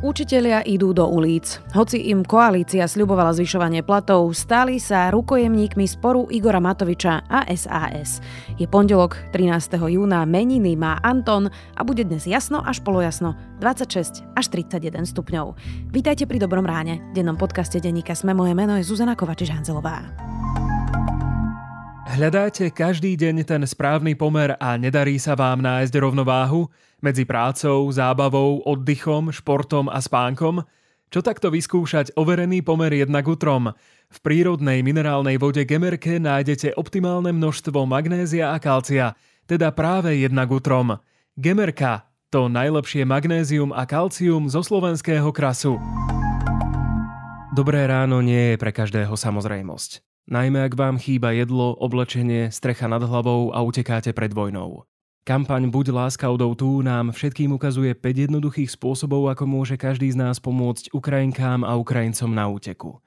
Učitelia idú do ulic. Hoci im koalícia sľubovala zvyšovanie platov, stali sa rukojemníkmi sporu Igora Matoviča a SAS. Je pondelok 13. júna, meniny má Anton a bude dnes jasno až polojasno, 26 až 31 stupňov. Vítajte pri Dobrom ráne. Dennom podcaste Denníka Sme moje meno je Zuzana Kovačiš-Hanzelová. Hľadáte každý deň ten správny pomer a nedarí sa vám nájsť rovnováhu? Medzi prácou, zábavou, oddychom, športom a spánkom? Čo takto vyskúšať overený pomer jednak utrom? V prírodnej minerálnej vode Gemerke nájdete optimálne množstvo magnézia a kalcia, teda práve jednak utrom. Gemerka, to najlepšie magnézium a kalcium zo slovenského krasu. Dobré ráno nie je pre každého samozrejmosť. Najmä ak vám chýba jedlo, oblečenie, strecha nad hlavou a utekáte pred vojnou. Kampaň Buď láska tu nám všetkým ukazuje 5 jednoduchých spôsobov, ako môže každý z nás pomôcť Ukrajinkám a Ukrajincom na úteku.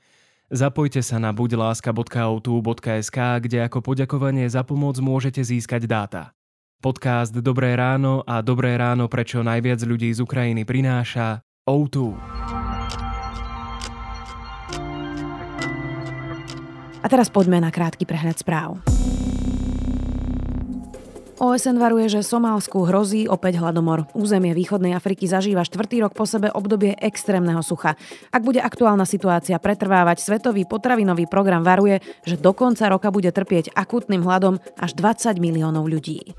Zapojte sa na buďláska.autu.sk, kde ako poďakovanie za pomoc môžete získať dáta. Podcast Dobré ráno a Dobré ráno, prečo najviac ľudí z Ukrajiny prináša O2. A teraz poďme na krátky prehľad správ. OSN varuje, že Somálsku hrozí opäť hladomor. Územie východnej Afriky zažíva štvrtý rok po sebe obdobie extrémneho sucha. Ak bude aktuálna situácia pretrvávať, Svetový potravinový program varuje, že do konca roka bude trpieť akutným hladom až 20 miliónov ľudí.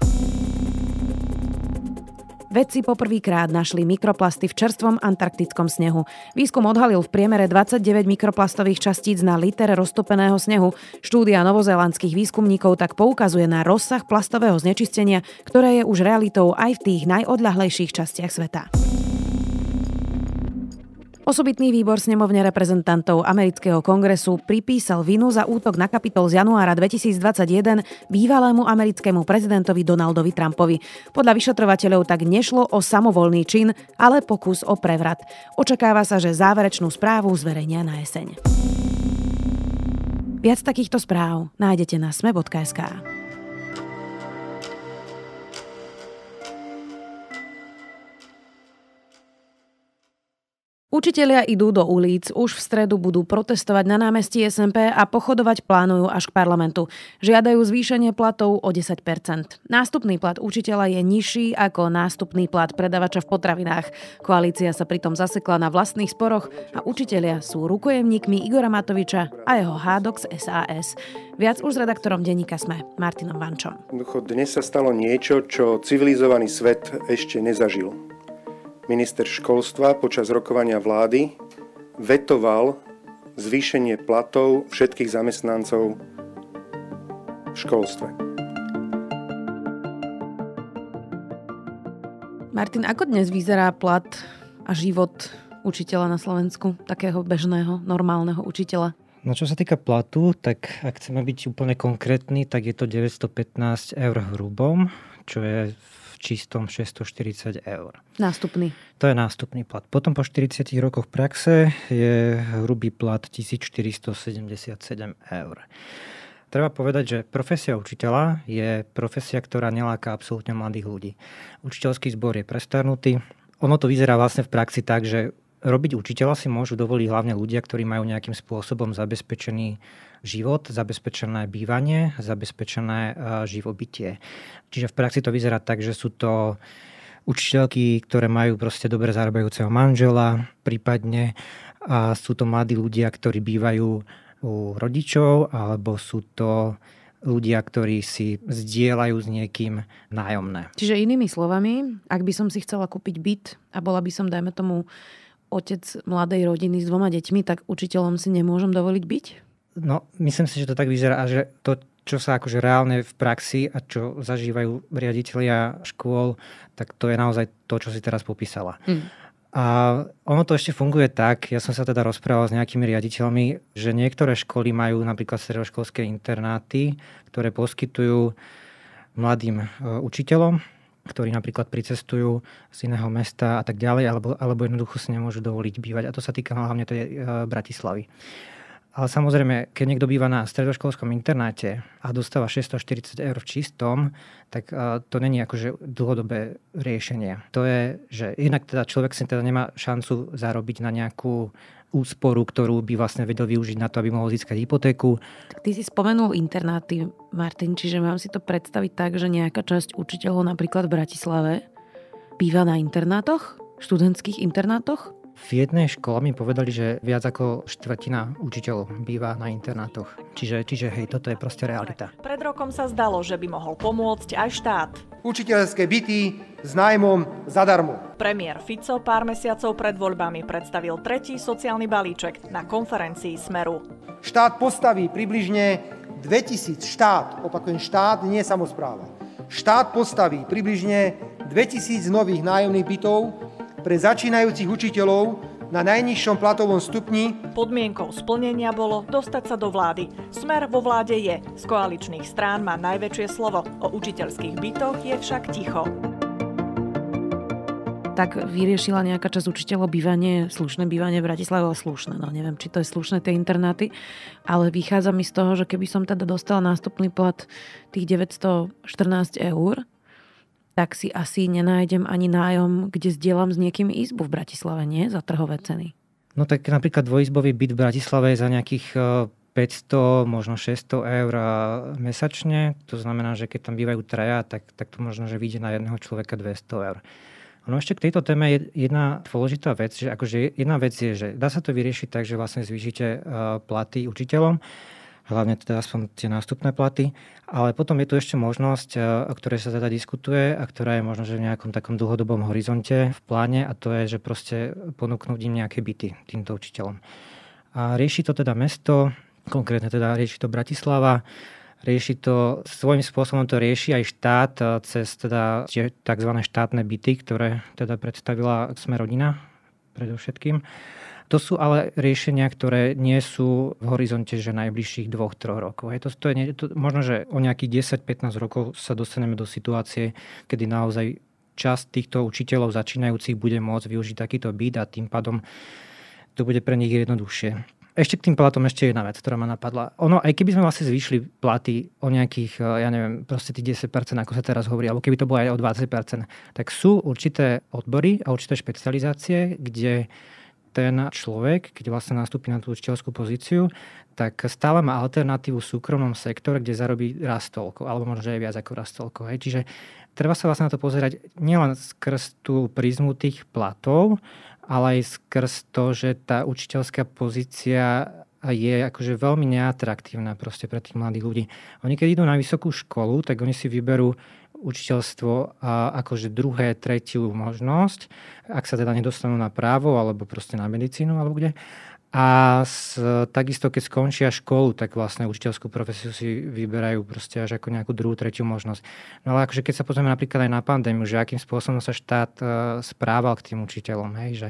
Vedci poprvýkrát našli mikroplasty v čerstvom antarktickom snehu. Výskum odhalil v priemere 29 mikroplastových častíc na liter roztopeného snehu. Štúdia novozélandských výskumníkov tak poukazuje na rozsah plastového znečistenia, ktoré je už realitou aj v tých najodľahlejších častiach sveta. Osobitný výbor snemovne reprezentantov amerického kongresu pripísal vinu za útok na kapitol z januára 2021 bývalému americkému prezidentovi Donaldovi Trumpovi. Podľa vyšetrovateľov tak nešlo o samovolný čin, ale pokus o prevrat. Očakáva sa, že záverečnú správu zverejnia na jeseň. Viac takýchto správ nájdete na sme.sk. Učitelia idú do ulic, už v stredu budú protestovať na námestí SMP a pochodovať plánujú až k parlamentu. Žiadajú zvýšenie platov o 10%. Nástupný plat učiteľa je nižší ako nástupný plat predavača v potravinách. Koalícia sa pritom zasekla na vlastných sporoch a učitelia sú rukojemníkmi Igora Matoviča a jeho hádok z SAS. Viac už s redaktorom denníka Sme, Martinom Vančom. Dnes sa stalo niečo, čo civilizovaný svet ešte nezažil minister školstva počas rokovania vlády vetoval zvýšenie platov všetkých zamestnancov v školstve. Martin, ako dnes vyzerá plat a život učiteľa na Slovensku, takého bežného, normálneho učiteľa? No čo sa týka platu, tak ak chceme byť úplne konkrétny, tak je to 915 eur hrubom, čo je čistom 640 eur. Nástupný. To je nástupný plat. Potom po 40 rokoch praxe je hrubý plat 1477 eur. Treba povedať, že profesia učiteľa je profesia, ktorá neláka absolútne mladých ľudí. Učiteľský zbor je prestarnutý. Ono to vyzerá vlastne v praxi tak, že robiť učiteľa si môžu dovoliť hlavne ľudia, ktorí majú nejakým spôsobom zabezpečený život, zabezpečené bývanie, zabezpečené e, živobytie. Čiže v praxi to vyzerá tak, že sú to učiteľky, ktoré majú proste dobre zarábajúceho manžela, prípadne a sú to mladí ľudia, ktorí bývajú u rodičov, alebo sú to ľudia, ktorí si zdieľajú s niekým nájomné. Čiže inými slovami, ak by som si chcela kúpiť byt a bola by som, dajme tomu, otec mladej rodiny s dvoma deťmi, tak učiteľom si nemôžem dovoliť byť? No, myslím si, že to tak vyzerá a že to, čo sa akože reálne v praxi a čo zažívajú riaditeľia škôl, tak to je naozaj to, čo si teraz popísala. Mm. A ono to ešte funguje tak, ja som sa teda rozprával s nejakými riaditeľmi, že niektoré školy majú napríklad stredoškolské internáty, ktoré poskytujú mladým e, učiteľom, ktorí napríklad pricestujú z iného mesta a tak ďalej, alebo, alebo jednoducho si nemôžu dovoliť bývať. A to sa týka hlavne tej e, Bratislavy. Ale samozrejme, keď niekto býva na stredoškolskom internáte a dostáva 640 eur v čistom, tak to není akože dlhodobé riešenie. To je, že inak teda človek si teda nemá šancu zarobiť na nejakú úsporu, ktorú by vlastne vedel využiť na to, aby mohol získať hypotéku. Tak ty si spomenul internáty, Martin, čiže mám si to predstaviť tak, že nejaká časť učiteľov napríklad v Bratislave býva na internátoch, študentských internátoch? V jednej škole mi povedali, že viac ako štvrtina učiteľov býva na internátoch. Čiže, čiže hej, toto je proste realita. Pred rokom sa zdalo, že by mohol pomôcť aj štát. Učiteľské byty s nájmom zadarmo. Premiér Fico pár mesiacov pred voľbami predstavil tretí sociálny balíček na konferencii Smeru. Štát postaví približne 2000 štát, opakujem štát, nie samozpráva. Štát postaví približne 2000 nových nájomných bytov pre začínajúcich učiteľov na najnižšom platovom stupni. Podmienkou splnenia bolo dostať sa do vlády. Smer vo vláde je. Z koaličných strán má najväčšie slovo. O učiteľských bytoch je však ticho tak vyriešila nejaká časť učiteľov bývanie, slušné bývanie v Bratislave, slušné, no neviem, či to je slušné tie internáty, ale vychádza mi z toho, že keby som teda dostala nástupný plat tých 914 eur, tak si asi nenájdem ani nájom, kde zdieľam s niekým izbu v Bratislave, nie? Za trhové ceny. No tak napríklad dvojizbový byt v Bratislave je za nejakých 500, e, možno 600 eur mesačne. To znamená, že keď tam bývajú traja, tak, tak to možno, že vyjde na jedného človeka 200 eur. No ešte k tejto téme je jedna dôležitá vec, že akože jedna vec je, že dá sa to vyriešiť tak, že vlastne zvýšite e, platy učiteľom, hlavne teda aspoň tie nástupné platy. Ale potom je tu ešte možnosť, e, o ktorej sa teda diskutuje a ktorá je možno že v nejakom takom dlhodobom horizonte v pláne a to je, že proste ponúknuť im nejaké byty týmto učiteľom. A rieši to teda mesto, konkrétne teda rieši to Bratislava, rieši to, svojím spôsobom to rieši aj štát e, cez teda tzv. štátne byty, ktoré teda predstavila Sme rodina predovšetkým. To sú ale riešenia, ktoré nie sú v horizonte že najbližších dvoch, troch rokov. Hej, to, to je, to, možno, že o nejakých 10-15 rokov sa dostaneme do situácie, kedy naozaj časť týchto učiteľov začínajúcich bude môcť využiť takýto byt a tým pádom to bude pre nich jednoduchšie. Ešte k tým platom ešte jedna vec, ktorá ma napadla. Ono, aj keby sme vlastne zvýšili platy o nejakých, eh, ja neviem, proste tých 10%, ako sa teraz hovorí, alebo keby to bolo aj o 20%, tak sú určité odbory a určité špecializácie, kde ten človek, keď vlastne nastúpi na tú učiteľskú pozíciu, tak stále má alternatívu v súkromnom sektore, kde zarobí raz toľko, alebo možno aj viac ako raz toľko. Hej. Čiže treba sa vlastne na to pozerať nielen skrz tú prízmu tých platov, ale aj skrz to, že tá učiteľská pozícia je akože veľmi neatraktívna proste pre tých mladých ľudí. Oni keď idú na vysokú školu, tak oni si vyberú učiteľstvo a akože druhé, tretiu možnosť, ak sa teda nedostanú na právo alebo proste na medicínu alebo kde. A s, takisto, keď skončia školu, tak vlastne učiteľskú profesiu si vyberajú proste až ako nejakú druhú, tretiu možnosť. No ale akože keď sa pozrieme napríklad aj na pandémiu, že akým spôsobom sa štát uh, správal k tým učiteľom, hej, že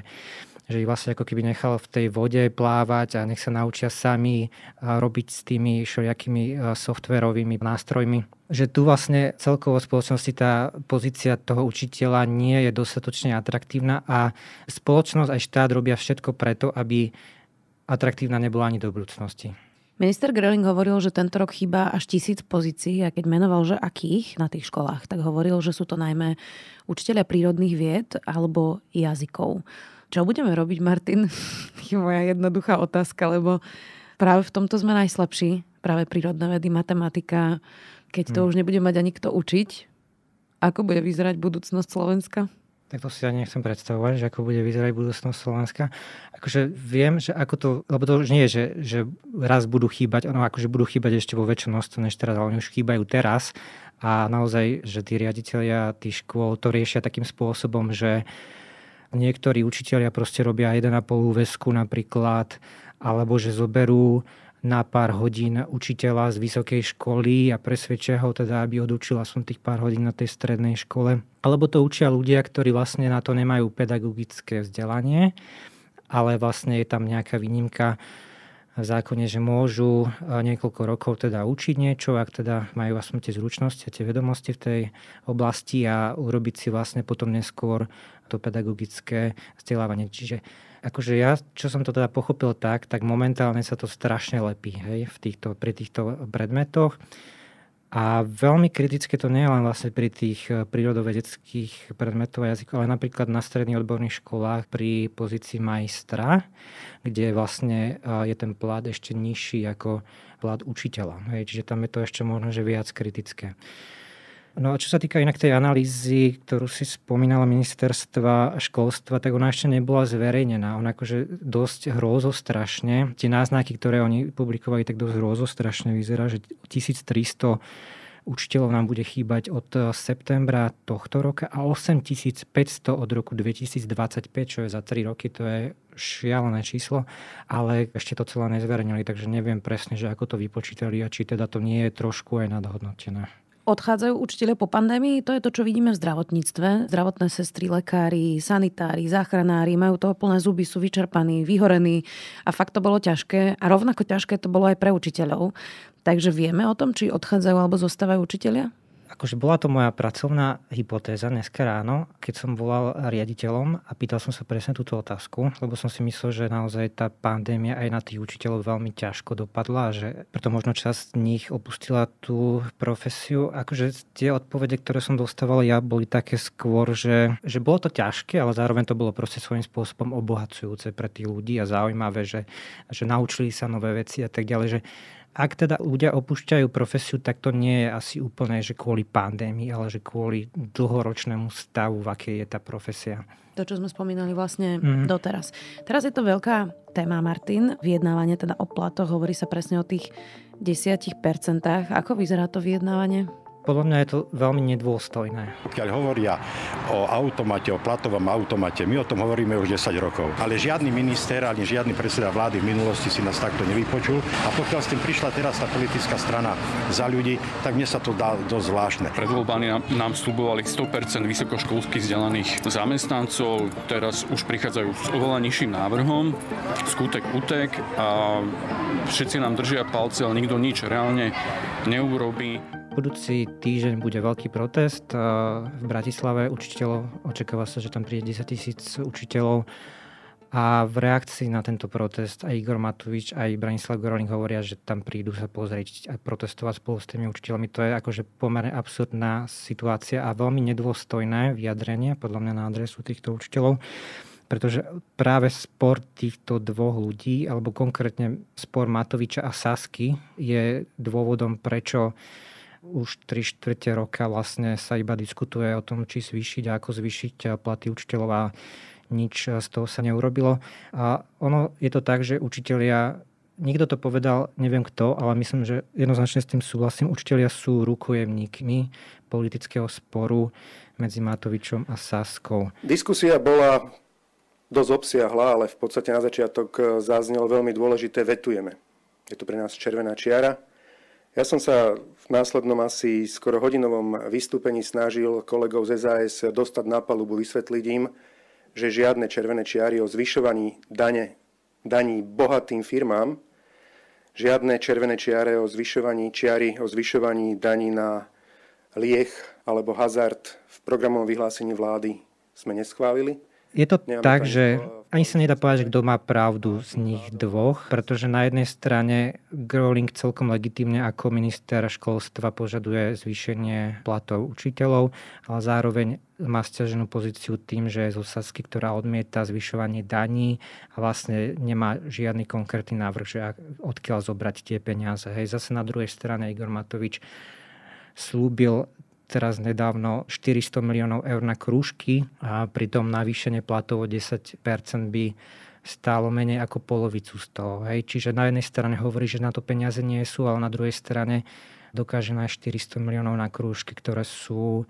že ich vlastne ako keby nechal v tej vode plávať a nech sa naučia sami robiť s tými všelijakými softverovými nástrojmi. Že tu vlastne celkovo v spoločnosti tá pozícia toho učiteľa nie je dostatočne atraktívna a spoločnosť aj štát robia všetko preto, aby atraktívna nebola ani do budúcnosti. Minister Greling hovoril, že tento rok chýba až tisíc pozícií a keď menoval, že akých na tých školách, tak hovoril, že sú to najmä učiteľia prírodných vied alebo jazykov. Čo budeme robiť, Martin? Je moja jednoduchá otázka, lebo práve v tomto sme najslabší. Práve prírodné vedy, matematika. Keď to hmm. už nebude mať ani kto učiť, ako bude vyzerať budúcnosť Slovenska? Tak to si ja nechcem predstavovať, že ako bude vyzerať budúcnosť Slovenska. Akože viem, že ako to, lebo to už nie je, že, že raz budú chýbať, ono akože budú chýbať ešte vo väčšom množstve než teraz, ale oni už chýbajú teraz a naozaj, že tí riaditeľia tých škôl to riešia takým spôsobom, že Niektorí učiteľia proste robia 1,5 úvesku napríklad, alebo že zoberú na pár hodín učiteľa z vysokej školy a presvedčia ho teda, aby odučil aspoň tých pár hodín na tej strednej škole. Alebo to učia ľudia, ktorí vlastne na to nemajú pedagogické vzdelanie, ale vlastne je tam nejaká výnimka zákone, že môžu niekoľko rokov teda učiť niečo, ak teda majú aspoň tie zručnosti a tie vedomosti v tej oblasti a urobiť si vlastne potom neskôr to pedagogické vzdelávanie. Čiže akože ja, čo som to teda pochopil tak, tak momentálne sa to strašne lepí hej, v týchto, pri týchto predmetoch. A veľmi kritické to nie je len vlastne pri tých eh, prírodovedeckých predmetov a jazykov, ale napríklad na stredných odborných školách pri pozícii majstra, kde vlastne eh, je ten plat ešte nižší ako plat učiteľa. Hej, čiže tam je to ešte možno, že viac kritické. No a čo sa týka inak tej analýzy, ktorú si spomínala ministerstva školstva, tak ona ešte nebola zverejnená. Ona akože dosť strašne. Tie náznaky, ktoré oni publikovali, tak dosť strašne vyzerá, že 1300 učiteľov nám bude chýbať od septembra tohto roka a 8500 od roku 2025, čo je za 3 roky, to je šialené číslo, ale ešte to celé nezverejnili, takže neviem presne, že ako to vypočítali a či teda to nie je trošku aj nadhodnotené odchádzajú učiteľe po pandémii, to je to, čo vidíme v zdravotníctve. Zdravotné sestry, lekári, sanitári, záchranári majú toho plné zuby, sú vyčerpaní, vyhorení a fakt to bolo ťažké a rovnako ťažké to bolo aj pre učiteľov. Takže vieme o tom, či odchádzajú alebo zostávajú učiteľia? Akože bola to moja pracovná hypotéza dneska ráno, keď som volal riaditeľom a pýtal som sa presne túto otázku, lebo som si myslel, že naozaj tá pandémia aj na tých učiteľov veľmi ťažko dopadla a že preto možno časť z nich opustila tú profesiu. Akože tie odpovede, ktoré som dostával ja, boli také skôr, že, že bolo to ťažké, ale zároveň to bolo proste svojím spôsobom obohacujúce pre tých ľudí a zaujímavé, že, že naučili sa nové veci a tak ďalej, že ak teda ľudia opúšťajú profesiu, tak to nie je asi úplne, že kvôli pandémii, ale že kvôli dlhoročnému stavu, v akej je tá profesia. To, čo sme spomínali vlastne mm. doteraz. Teraz je to veľká téma, Martin. Vyjednávanie teda o platoch, hovorí sa presne o tých 10%. Ako vyzerá to vyjednávanie? Podľa mňa je to veľmi nedôstojné. Keď hovoria o automate, o platovom automate, my o tom hovoríme už 10 rokov. Ale žiadny minister ani žiadny predseda vlády v minulosti si nás takto nevypočul. A pokiaľ s tým prišla teraz tá politická strana za ľudí, tak mne sa to dá dosť zvláštne. Pred voľbami nám, nám slubovali 100% vysokoškolských vzdelaných zamestnancov, teraz už prichádzajú s oveľa nižším návrhom, skutek utek a všetci nám držia palce, ale nikto nič reálne neurobí. Budúci týždeň bude veľký protest v Bratislave učiteľov. Očakáva sa, že tam príde 10 tisíc učiteľov. A v reakcii na tento protest aj Igor Matovič, aj Branislav Goroling hovoria, že tam prídu sa pozrieť a protestovať spolu s tými učiteľmi. To je akože pomerne absurdná situácia a veľmi nedôstojné vyjadrenie podľa mňa na adresu týchto učiteľov pretože práve spor týchto dvoch ľudí, alebo konkrétne spor Matoviča a Sasky je dôvodom, prečo už 3 štvrte roka vlastne sa iba diskutuje o tom, či zvýšiť a ako zvýšiť platy učiteľov a nič z toho sa neurobilo. A ono je to tak, že učitelia Nikto to povedal, neviem kto, ale myslím, že jednoznačne s tým súhlasím. Učiteľia sú rukojemníkmi politického sporu medzi Matovičom a Saskou. Diskusia bola dosť obsiahla, ale v podstate na začiatok zaznelo veľmi dôležité vetujeme. Je to pre nás červená čiara. Ja som sa v následnom asi skoro hodinovom vystúpení snažil kolegov z SAS dostať na palubu, vysvetliť im, že žiadne červené čiary o zvyšovaní dane, daní bohatým firmám, žiadne červené čiare o zvyšovaní čiary o zvyšovaní daní na liech alebo hazard v programovom vyhlásení vlády sme neschválili. Je to tak, že ani sa nedá povedať, že kto má pravdu z nich dvoch, pretože na jednej strane Growling celkom legitimne ako minister školstva požaduje zvýšenie platov učiteľov, ale zároveň má stiaženú pozíciu tým, že je zo Sasky, ktorá odmieta zvyšovanie daní a vlastne nemá žiadny konkrétny návrh, že odkiaľ zobrať tie peniaze. Hej, zase na druhej strane Igor Matovič slúbil teraz nedávno 400 miliónov eur na krúžky a pritom navýšenie platov o 10% by stálo menej ako polovicu z toho. Hej. Čiže na jednej strane hovorí, že na to peniaze nie sú, ale na druhej strane dokáže nájsť 400 miliónov na krúžky, ktoré sú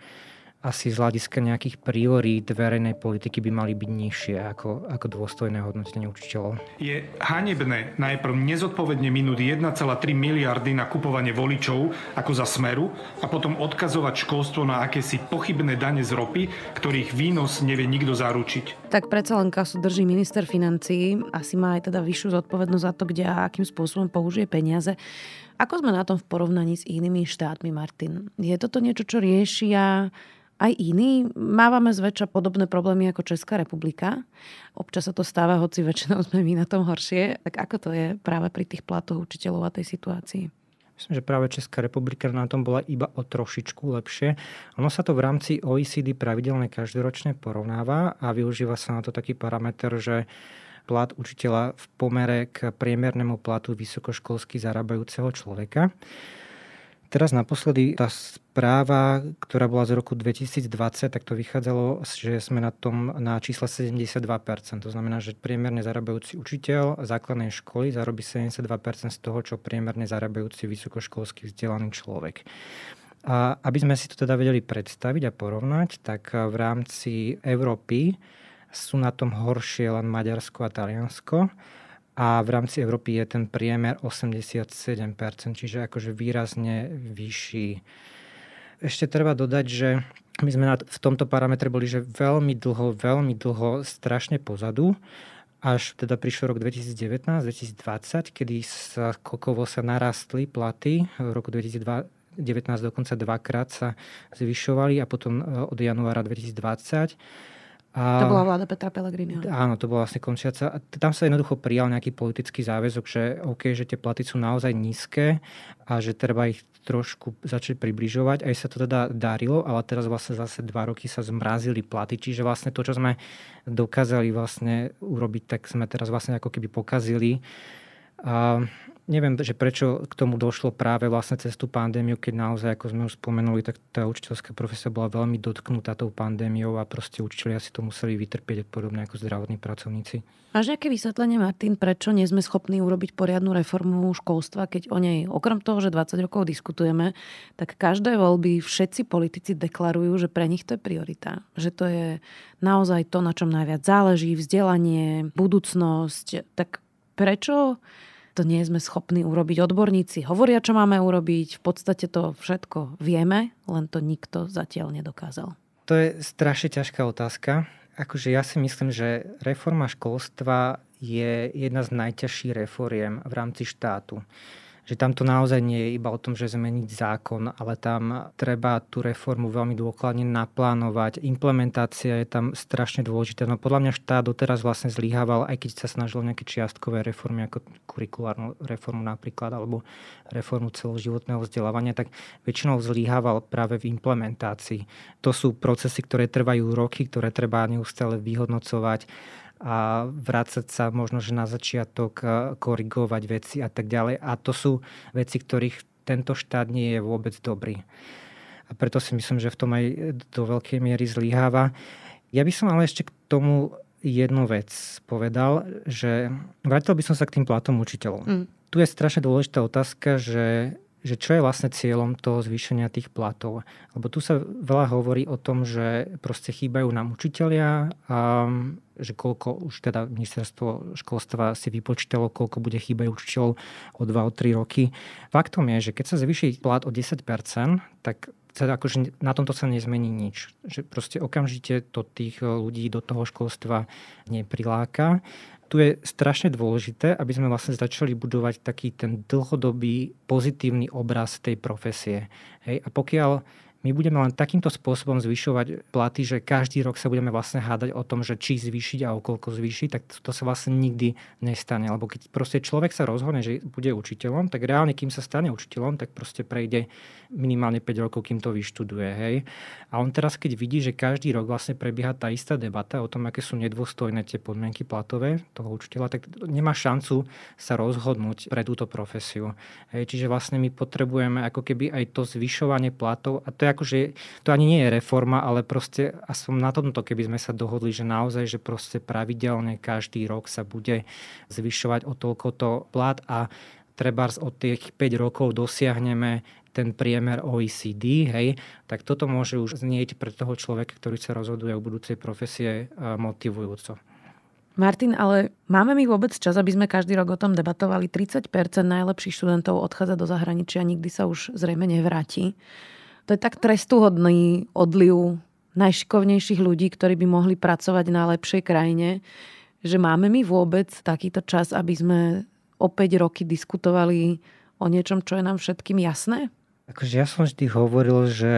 asi z hľadiska nejakých priorít verejnej politiky by mali byť nižšie ako, ako dôstojné hodnotenie učiteľov. Je hanebné najprv nezodpovedne minúť 1,3 miliardy na kupovanie voličov ako za smeru a potom odkazovať školstvo na akési pochybné dane z ropy, ktorých výnos nevie nikto zaručiť. Tak predsa len kasu drží minister financí, asi má aj teda vyššiu zodpovednosť za to, kde a akým spôsobom použije peniaze. Ako sme na tom v porovnaní s inými štátmi, Martin? Je toto niečo, čo riešia aj iní? Mávame zväčša podobné problémy ako Česká republika. Občas sa to stáva, hoci väčšinou sme my na tom horšie. Tak ako to je práve pri tých platoch učiteľov a tej situácii? Myslím, že práve Česká republika na tom bola iba o trošičku lepšie. Ono sa to v rámci OECD pravidelne každoročne porovnáva a využíva sa na to taký parameter, že plat učiteľa v pomere k priemernému platu vysokoškolsky zarábajúceho človeka. Teraz naposledy tá správa, ktorá bola z roku 2020, tak to vychádzalo, že sme na tom na čísle 72%. To znamená, že priemerne zarábajúci učiteľ základnej školy zarobí 72% z toho, čo priemerne zarábajúci vysokoškolský vzdelaný človek. A aby sme si to teda vedeli predstaviť a porovnať, tak v rámci Európy sú na tom horšie len Maďarsko a Taliansko a v rámci Európy je ten priemer 87%, čiže akože výrazne vyšší. Ešte treba dodať, že my sme v tomto parametre boli že veľmi dlho, veľmi dlho strašne pozadu, až teda prišiel rok 2019-2020, kedy sa kokovo sa narastli platy. V roku 2019 dokonca dvakrát sa zvyšovali a potom e, od januára 2020 a, to bola vláda Petra Pellegriniho. Áno, to bola vlastne končiaca. Tam sa jednoducho prijal nejaký politický záväzok, že OK, že tie platy sú naozaj nízke a že treba ich trošku začať približovať. Aj sa to teda darilo, ale teraz vlastne zase dva roky sa zmrazili platy. Čiže vlastne to, čo sme dokázali vlastne urobiť, tak sme teraz vlastne ako keby pokazili. A neviem, že prečo k tomu došlo práve vlastne cez tú pandémiu, keď naozaj, ako sme už spomenuli, tak tá učiteľská profesia bola veľmi dotknutá tou pandémiou a proste učiteľia si to museli vytrpieť podobne ako zdravotní pracovníci. Máš nejaké vysvetlenie, Martin, prečo nie sme schopní urobiť poriadnu reformu školstva, keď o nej, okrem toho, že 20 rokov diskutujeme, tak každé voľby všetci politici deklarujú, že pre nich to je priorita. Že to je naozaj to, na čom najviac záleží, vzdelanie, budúcnosť. Tak prečo to nie sme schopní urobiť. Odborníci hovoria, čo máme urobiť, v podstate to všetko vieme, len to nikto zatiaľ nedokázal. To je strašne ťažká otázka. Akože ja si myslím, že reforma školstva je jedna z najťažších reforiem v rámci štátu že tam to naozaj nie je iba o tom, že zmeniť zákon, ale tam treba tú reformu veľmi dôkladne naplánovať. Implementácia je tam strašne dôležitá. No podľa mňa štát doteraz vlastne zlyhával, aj keď sa snažil nejaké čiastkové reformy, ako kurikulárnu reformu napríklad, alebo reformu celoživotného vzdelávania, tak väčšinou zlyhával práve v implementácii. To sú procesy, ktoré trvajú roky, ktoré treba neustále vyhodnocovať a vrácať sa možno, že na začiatok korigovať veci a tak ďalej. A to sú veci, ktorých tento štát nie je vôbec dobrý. A preto si myslím, že v tom aj do veľkej miery zlyháva. Ja by som ale ešte k tomu jednu vec povedal, že vrátil by som sa k tým platom učiteľov. Mm. Tu je strašne dôležitá otázka, že že čo je vlastne cieľom toho zvýšenia tých platov. Lebo tu sa veľa hovorí o tom, že proste chýbajú nám učitelia a že koľko už teda ministerstvo školstva si vypočítalo, koľko bude chýbať učiteľov o 2 o 3 roky. Faktom je, že keď sa zvýši plat o 10%, tak teda akože na tomto sa nezmení nič. Že proste okamžite to tých ľudí do toho školstva nepriláka tu je strašne dôležité, aby sme vlastne začali budovať taký ten dlhodobý pozitívny obraz tej profesie. Hej? A pokiaľ my budeme len takýmto spôsobom zvyšovať platy, že každý rok sa budeme vlastne hádať o tom, že či zvýšiť a o koľko zvýšiť, tak to sa vlastne nikdy nestane. Lebo keď proste človek sa rozhodne, že bude učiteľom, tak reálne, kým sa stane učiteľom, tak proste prejde minimálne 5 rokov, kým to vyštuduje. Hej? A on teraz, keď vidí, že každý rok vlastne prebieha tá istá debata o tom, aké sú nedôstojné tie podmienky platové toho učiteľa, tak nemá šancu sa rozhodnúť pre túto profesiu. Hej? Čiže vlastne my potrebujeme ako keby aj to zvyšovanie platov, a to je akože, to ani nie je reforma, ale proste aspoň na tomto, keby sme sa dohodli, že naozaj, že proste pravidelne každý rok sa bude zvyšovať o toľko to plat a treba od tých 5 rokov dosiahneme ten priemer OECD, hej, tak toto môže už znieť pre toho človeka, ktorý sa rozhoduje o budúcej profesie motivujúco. Martin, ale máme my vôbec čas, aby sme každý rok o tom debatovali? 30% najlepších študentov odchádza do zahraničia, nikdy sa už zrejme nevráti. To je tak trestuhodný odliv najšikovnejších ľudí, ktorí by mohli pracovať na lepšej krajine, že máme my vôbec takýto čas, aby sme o 5 roky diskutovali o niečom, čo je nám všetkým jasné? Akože ja som vždy hovoril, že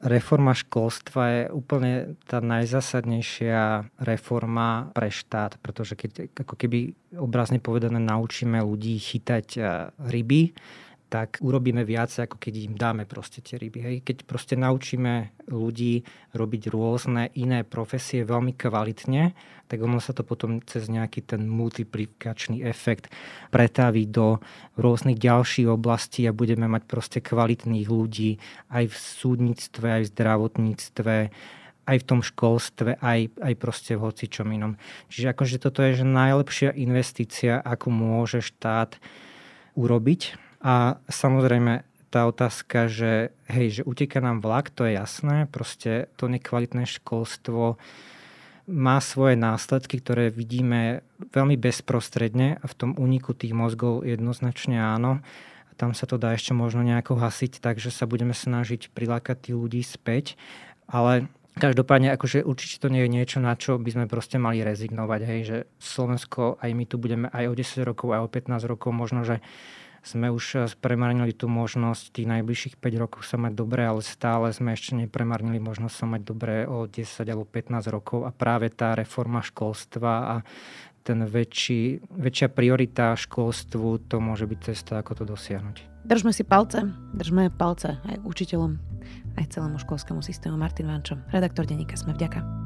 reforma školstva je úplne tá najzásadnejšia reforma pre štát, pretože keď ako keby obrazne povedané naučíme ľudí chytať eh, ryby, tak urobíme viac, ako keď im dáme proste tie ryby. Hej. Keď proste naučíme ľudí robiť rôzne iné profesie veľmi kvalitne, tak ono sa to potom cez nejaký ten multiplikačný efekt pretaví do rôznych ďalších oblastí a budeme mať proste kvalitných ľudí aj v súdnictve, aj v zdravotníctve, aj v tom školstve, aj, aj proste v hocičom inom. Čiže akože toto je že najlepšia investícia, akú môže štát urobiť a samozrejme tá otázka, že hej, že uteká nám vlak, to je jasné, proste to nekvalitné školstvo má svoje následky, ktoré vidíme veľmi bezprostredne a v tom úniku tých mozgov jednoznačne áno. A tam sa to dá ešte možno nejako hasiť, takže sa budeme snažiť prilákať tých ľudí späť. Ale Každopádne, akože určite to nie je niečo, na čo by sme proste mali rezignovať. Hej, že Slovensko, aj my tu budeme aj o 10 rokov, aj o 15 rokov, možno, že sme už eh, premarnili tú možnosť tých najbližších 5 rokov sa mať dobre, ale stále sme ešte nepremarnili možnosť sa mať dobre o 10 alebo 15 rokov a práve tá reforma školstva a ten väčší, väčšia priorita školstvu, to môže byť cesta, ako to dosiahnuť. Držme si palce, držme palce aj učiteľom, aj celému školskému systému. Martin Vančo, redaktor denníka Sme vďaka.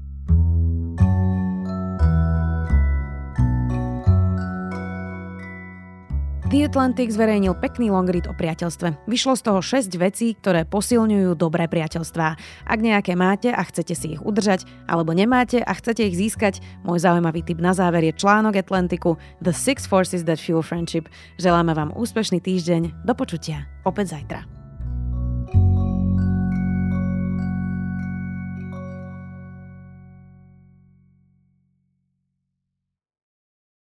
The Atlantic zverejnil pekný long read o priateľstve. Vyšlo z toho 6 vecí, ktoré posilňujú dobré priateľstvá. Ak nejaké máte a chcete si ich udržať, alebo nemáte a chcete ich získať, môj zaujímavý tip na záver je článok Atlantiku The Six Forces That Fuel Friendship. Želáme vám úspešný týždeň. Do počutia. Opäť zajtra.